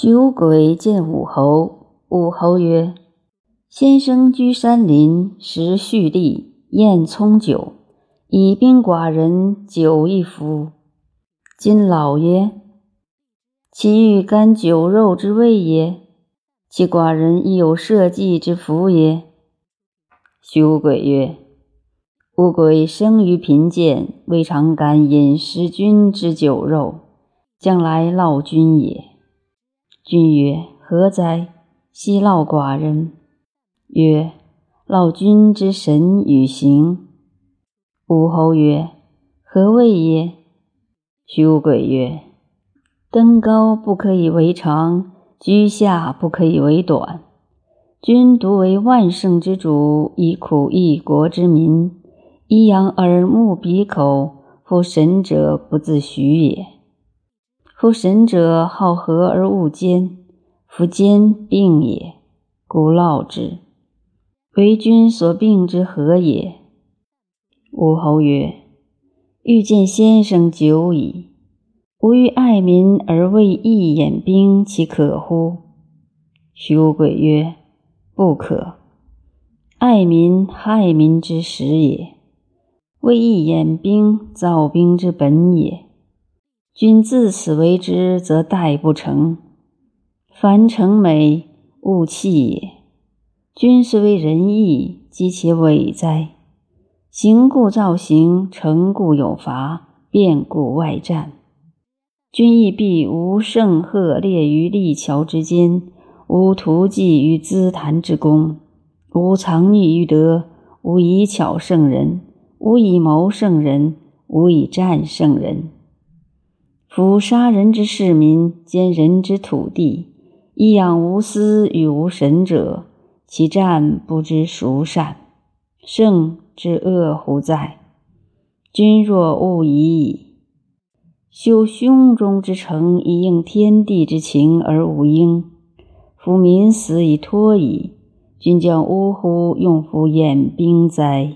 徐无鬼见武侯，武侯曰：“先生居山林，食蓄力，宴葱酒，以兵寡人，酒一服。今老爷，其欲甘酒肉之味也？其寡人亦有社稷之福也？”徐无鬼曰：“吾鬼生于贫贱，未尝敢饮食君之酒肉，将来劳君也。”君曰：“何哉？奚劳寡人？”曰：“劳君之神与行。”武侯曰：“何谓也？”徐无鬼曰：“登高不可以为长，居下不可以为短。君独为万圣之主，以苦一国之民，以养耳目鼻口，夫神者不自许也。”夫神者好和而恶奸，夫奸病也，故烙之。为君所病之何也？武侯曰：“欲见先生久矣。吾欲爱民而为义掩兵，其可乎？”徐无鬼曰：“不可。爱民害民之始也，为义掩兵造兵之本也。”君自此为之，则殆不成。凡成美，勿弃也。君虽为仁义，积其伪哉？行故造行，成故有罚，变故外战。君亦必无圣赫列于立桥之间，无图计于资坛之功，无藏匿于德，无以巧胜人，无以谋胜人，无以战胜人。夫杀人之市民，兼人之土地，以养无私与无神者，其战不知孰善，胜之恶乎哉？君若勿已矣。修胸中之诚，以应天地之情而无应。夫民死以托矣，君将呜呼用夫掩兵哉？